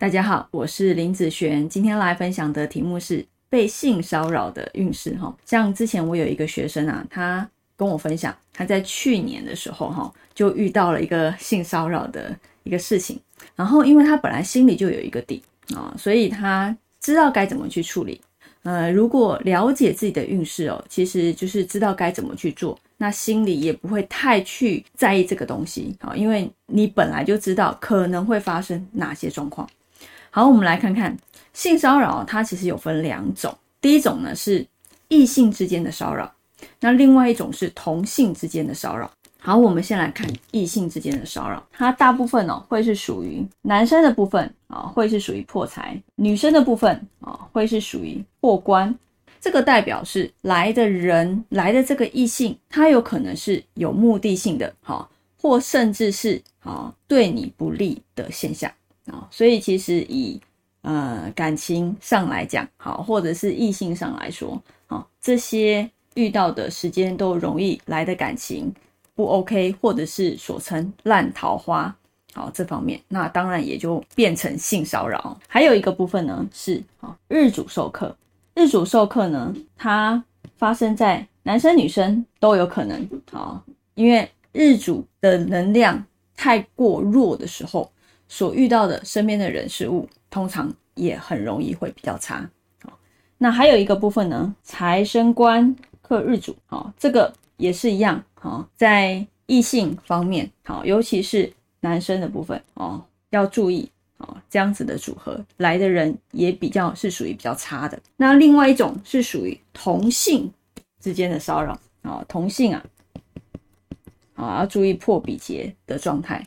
大家好，我是林子璇，今天来分享的题目是被性骚扰的运势哈。像之前我有一个学生啊，他跟我分享，他在去年的时候哈，就遇到了一个性骚扰的一个事情，然后因为他本来心里就有一个底啊，所以他知道该怎么去处理。呃，如果了解自己的运势哦，其实就是知道该怎么去做，那心里也不会太去在意这个东西啊，因为你本来就知道可能会发生哪些状况。好，我们来看看性骚扰，它其实有分两种。第一种呢是异性之间的骚扰，那另外一种是同性之间的骚扰。好，我们先来看异性之间的骚扰，它大部分哦会是属于男生的部分啊，会是属于破财；女生的部分啊，会是属于破关。这个代表是来的人来的这个异性，他有可能是有目的性的，哈，或甚至是啊对你不利的现象。啊，所以其实以呃感情上来讲，好，或者是异性上来说，好，这些遇到的时间都容易来的感情不 OK，或者是所称烂桃花，好，这方面，那当然也就变成性骚扰。还有一个部分呢是啊日主授课，日主授课呢，它发生在男生女生都有可能，好，因为日主的能量太过弱的时候。所遇到的身边的人事物，通常也很容易会比较差。好，那还有一个部分呢，财生官克日主，好，这个也是一样。好，在异性方面，好，尤其是男生的部分，哦，要注意，哦，这样子的组合来的人也比较是属于比较差的。那另外一种是属于同性之间的骚扰，啊，同性啊，啊，要注意破比劫的状态。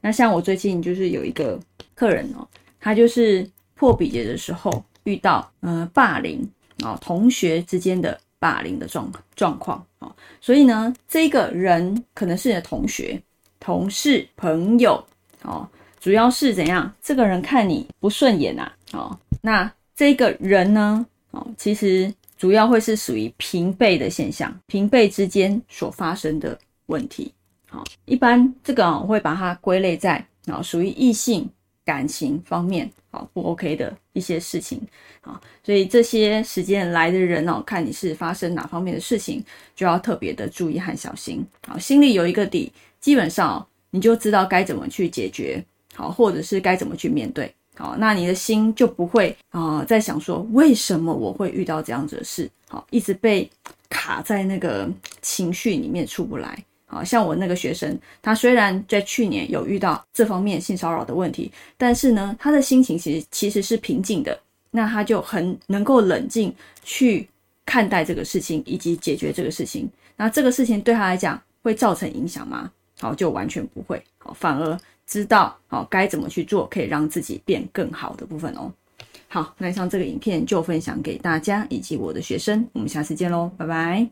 那像我最近就是有一个客人哦，他就是破比劫的时候遇到呃霸凌啊，同学之间的霸凌的状状况啊，所以呢，这个人可能是你的同学、同事、朋友哦，主要是怎样？这个人看你不顺眼呐，哦，那这个人呢，哦，其实主要会是属于平辈的现象，平辈之间所发生的问题。好，一般这个啊我会把它归类在啊，属于异性感情方面，好不 OK 的一些事情，啊，所以这些时间来的人哦，看你是发生哪方面的事情，就要特别的注意和小心，好，心里有一个底，基本上你就知道该怎么去解决，好，或者是该怎么去面对，好，那你的心就不会啊，在想说为什么我会遇到这样子的事，好，一直被卡在那个情绪里面出不来。啊，像我那个学生，他虽然在去年有遇到这方面性骚扰的问题，但是呢，他的心情其实其实是平静的。那他就很能够冷静去看待这个事情以及解决这个事情。那这个事情对他来讲会造成影响吗？好，就完全不会。好，反而知道好该怎么去做，可以让自己变更好的部分哦。好，那以上这个影片就分享给大家以及我的学生，我们下次见喽，拜拜。